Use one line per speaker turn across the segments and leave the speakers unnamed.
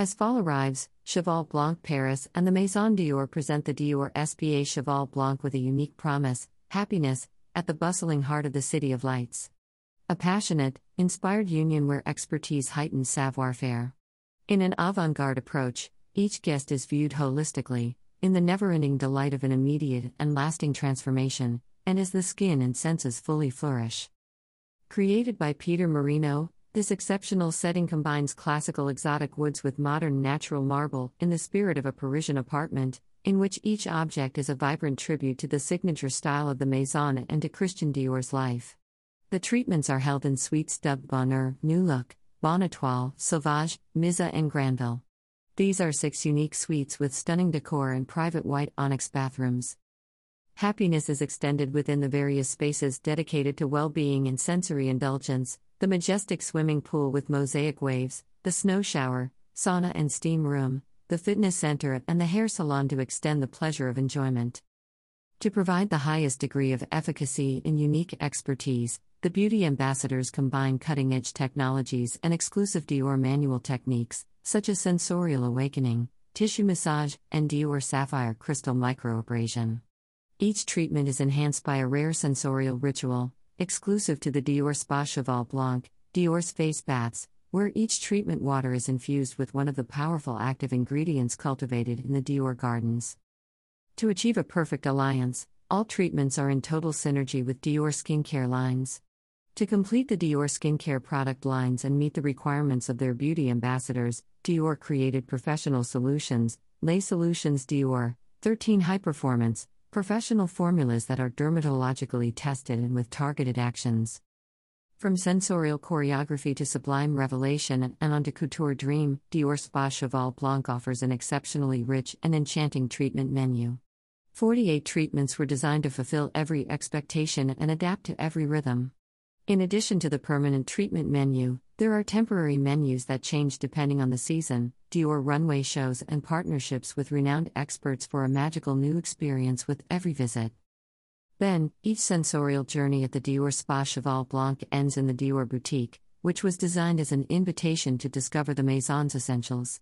As fall arrives, Cheval Blanc Paris and the Maison Dior present the Dior SPA Cheval Blanc with a unique promise, happiness, at the bustling heart of the City of Lights. A passionate, inspired union where expertise heightens savoir faire. In an avant garde approach, each guest is viewed holistically, in the never ending delight of an immediate and lasting transformation, and as the skin and senses fully flourish. Created by Peter Marino, this exceptional setting combines classical exotic woods with modern natural marble in the spirit of a Parisian apartment, in which each object is a vibrant tribute to the signature style of the Maison and to Christian Dior's life. The treatments are held in suites dubbed Bonheur, New Look, Bonne Etoile, Sauvage, Misa, and Granville. These are six unique suites with stunning decor and private white onyx bathrooms. Happiness is extended within the various spaces dedicated to well being and sensory indulgence, the majestic swimming pool with mosaic waves, the snow shower, sauna and steam room, the fitness center, and the hair salon to extend the pleasure of enjoyment. To provide the highest degree of efficacy and unique expertise, the beauty ambassadors combine cutting edge technologies and exclusive Dior manual techniques, such as sensorial awakening, tissue massage, and Dior sapphire crystal microabrasion. Each treatment is enhanced by a rare sensorial ritual, exclusive to the Dior Spa Cheval Blanc, Dior's face baths, where each treatment water is infused with one of the powerful active ingredients cultivated in the Dior gardens. To achieve a perfect alliance, all treatments are in total synergy with Dior skincare lines. To complete the Dior skincare product lines and meet the requirements of their beauty ambassadors, Dior created professional solutions, Les Solutions Dior, 13 High Performance, Professional formulas that are dermatologically tested and with targeted actions. From sensorial choreography to sublime revelation and onto couture dream, Dior Spa Cheval Blanc offers an exceptionally rich and enchanting treatment menu. 48 treatments were designed to fulfill every expectation and adapt to every rhythm. In addition to the permanent treatment menu, there are temporary menus that change depending on the season, Dior runway shows, and partnerships with renowned experts for a magical new experience with every visit. Then, each sensorial journey at the Dior Spa Cheval Blanc ends in the Dior Boutique, which was designed as an invitation to discover the Maison's essentials.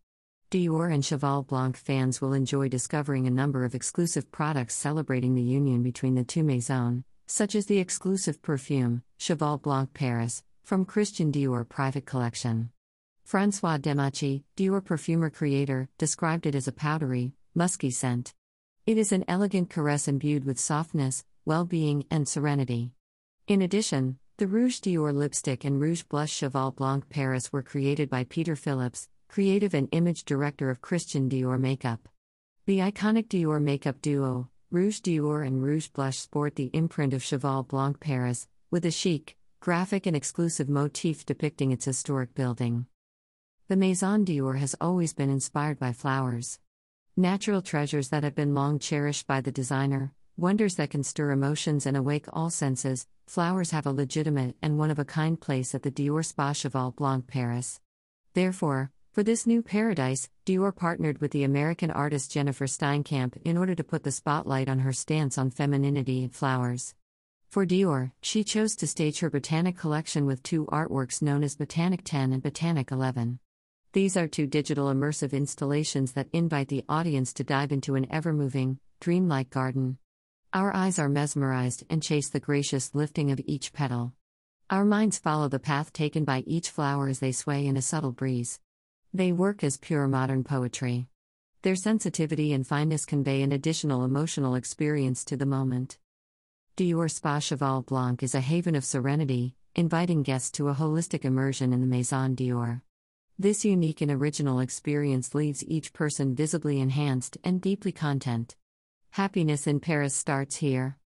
Dior and Cheval Blanc fans will enjoy discovering a number of exclusive products celebrating the union between the two Maisons, such as the exclusive perfume, Cheval Blanc Paris, from Christian Dior Private Collection. Francois Demachy, Dior perfumer creator, described it as a powdery, musky scent. It is an elegant caress imbued with softness, well being, and serenity. In addition, the Rouge Dior lipstick and Rouge Blush Cheval Blanc Paris were created by Peter Phillips, creative and image director of Christian Dior Makeup. The iconic Dior makeup duo, Rouge Dior and Rouge Blush sport the imprint of Cheval Blanc Paris, with a chic, graphic and exclusive motif depicting its historic building. The Maison Dior has always been inspired by flowers. Natural treasures that have been long cherished by the designer, wonders that can stir emotions and awake all senses, flowers have a legitimate and one of a kind place at the Dior Spa Cheval Blanc Paris. Therefore, for this new paradise, Dior partnered with the American artist Jennifer Steinkamp in order to put the spotlight on her stance on femininity and flowers. For Dior, she chose to stage her Botanic collection with two artworks known as Botanic 10 and Botanic 11. These are two digital immersive installations that invite the audience to dive into an ever moving, dreamlike garden. Our eyes are mesmerized and chase the gracious lifting of each petal. Our minds follow the path taken by each flower as they sway in a subtle breeze. They work as pure modern poetry. Their sensitivity and fineness convey an additional emotional experience to the moment. Dior Spa Cheval Blanc is a haven of serenity, inviting guests to a holistic immersion in the Maison Dior. This unique and original experience leaves each person visibly enhanced and deeply content. Happiness in Paris starts here.